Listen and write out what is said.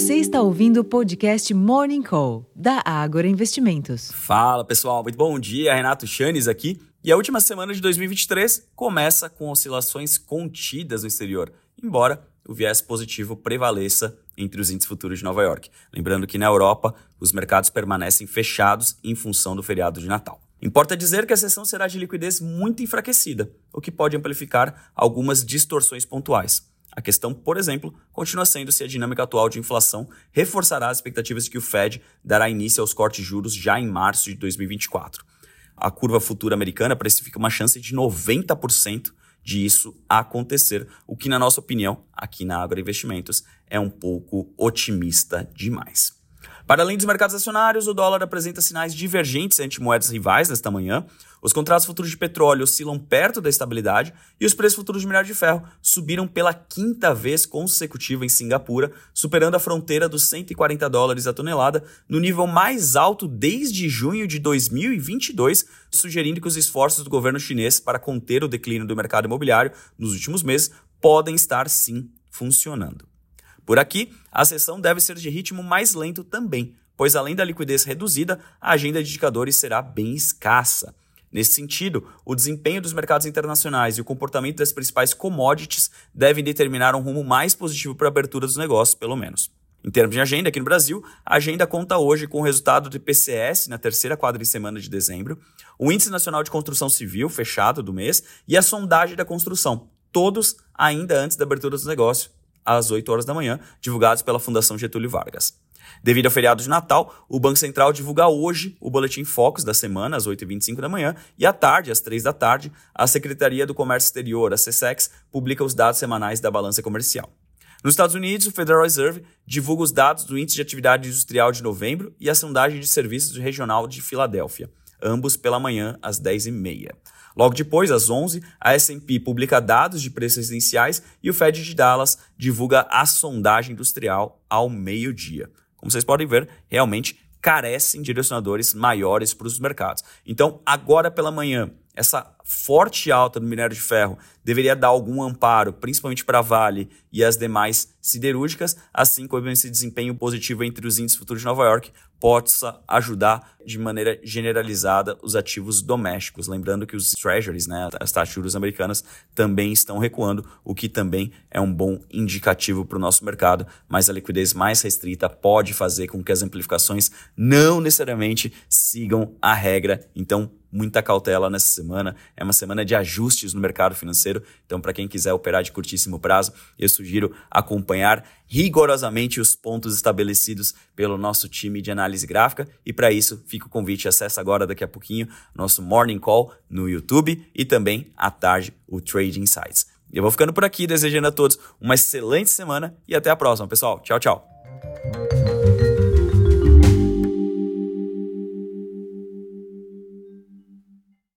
Você está ouvindo o podcast Morning Call, da Ágora Investimentos. Fala pessoal, muito bom dia. Renato Chanes aqui. E a última semana de 2023 começa com oscilações contidas no exterior, embora o viés positivo prevaleça entre os índices futuros de Nova York. Lembrando que na Europa os mercados permanecem fechados em função do feriado de Natal. Importa dizer que a sessão será de liquidez muito enfraquecida, o que pode amplificar algumas distorções pontuais. A questão, por exemplo, continua sendo se a dinâmica atual de inflação reforçará as expectativas de que o Fed dará início aos cortes de juros já em março de 2024. A curva futura americana precifica uma chance de 90% de isso acontecer, o que, na nossa opinião, aqui na Agroinvestimentos, é um pouco otimista demais. Para além dos mercados acionários, o dólar apresenta sinais divergentes entre moedas rivais nesta manhã. Os contratos futuros de petróleo oscilam perto da estabilidade e os preços futuros de minério de ferro subiram pela quinta vez consecutiva em Singapura, superando a fronteira dos 140 dólares a tonelada, no nível mais alto desde junho de 2022, sugerindo que os esforços do governo chinês para conter o declínio do mercado imobiliário nos últimos meses podem estar sim funcionando. Por aqui, a sessão deve ser de ritmo mais lento também, pois além da liquidez reduzida, a agenda de indicadores será bem escassa. Nesse sentido, o desempenho dos mercados internacionais e o comportamento das principais commodities devem determinar um rumo mais positivo para a abertura dos negócios, pelo menos. Em termos de agenda, aqui no Brasil, a agenda conta hoje com o resultado do IPCS na terceira quadra de semana de dezembro, o Índice Nacional de Construção Civil fechado do mês e a sondagem da construção, todos ainda antes da abertura dos negócios, às 8 horas da manhã, divulgados pela Fundação Getúlio Vargas. Devido ao feriado de Natal, o Banco Central divulga hoje o Boletim Focus da semana, às 8h25 da manhã, e à tarde, às 3 da tarde, a Secretaria do Comércio Exterior, a SESEX, publica os dados semanais da balança comercial. Nos Estados Unidos, o Federal Reserve divulga os dados do Índice de Atividade Industrial de novembro e a sondagem de serviços regional de Filadélfia, ambos pela manhã, às 10h30. Logo depois, às 11, a S&P publica dados de preços residenciais e o Fed de Dallas divulga a sondagem industrial ao meio-dia. Como vocês podem ver, realmente carecem direcionadores maiores para os mercados. Então, agora pela manhã, essa forte alta do minério de ferro deveria dar algum amparo, principalmente para a Vale e as demais siderúrgicas, assim como esse desempenho positivo entre os índices futuros de Nova York possa ajudar de maneira generalizada os ativos domésticos. Lembrando que os treasuries, né, as taxas de juros americanas, também estão recuando, o que também é um bom indicativo para o nosso mercado, mas a liquidez mais restrita pode fazer com que as amplificações não necessariamente sigam a regra. Então, muita cautela nessa semana. É uma semana de ajustes no mercado financeiro. Então, para quem quiser operar de curtíssimo prazo, eu sugiro acompanhar rigorosamente os pontos estabelecidos pelo nosso time de análise gráfica. E para isso, fica o convite, acessa agora daqui a pouquinho nosso Morning Call no YouTube e também à tarde o Trade Insights. Eu vou ficando por aqui, desejando a todos uma excelente semana e até a próxima, pessoal. Tchau, tchau.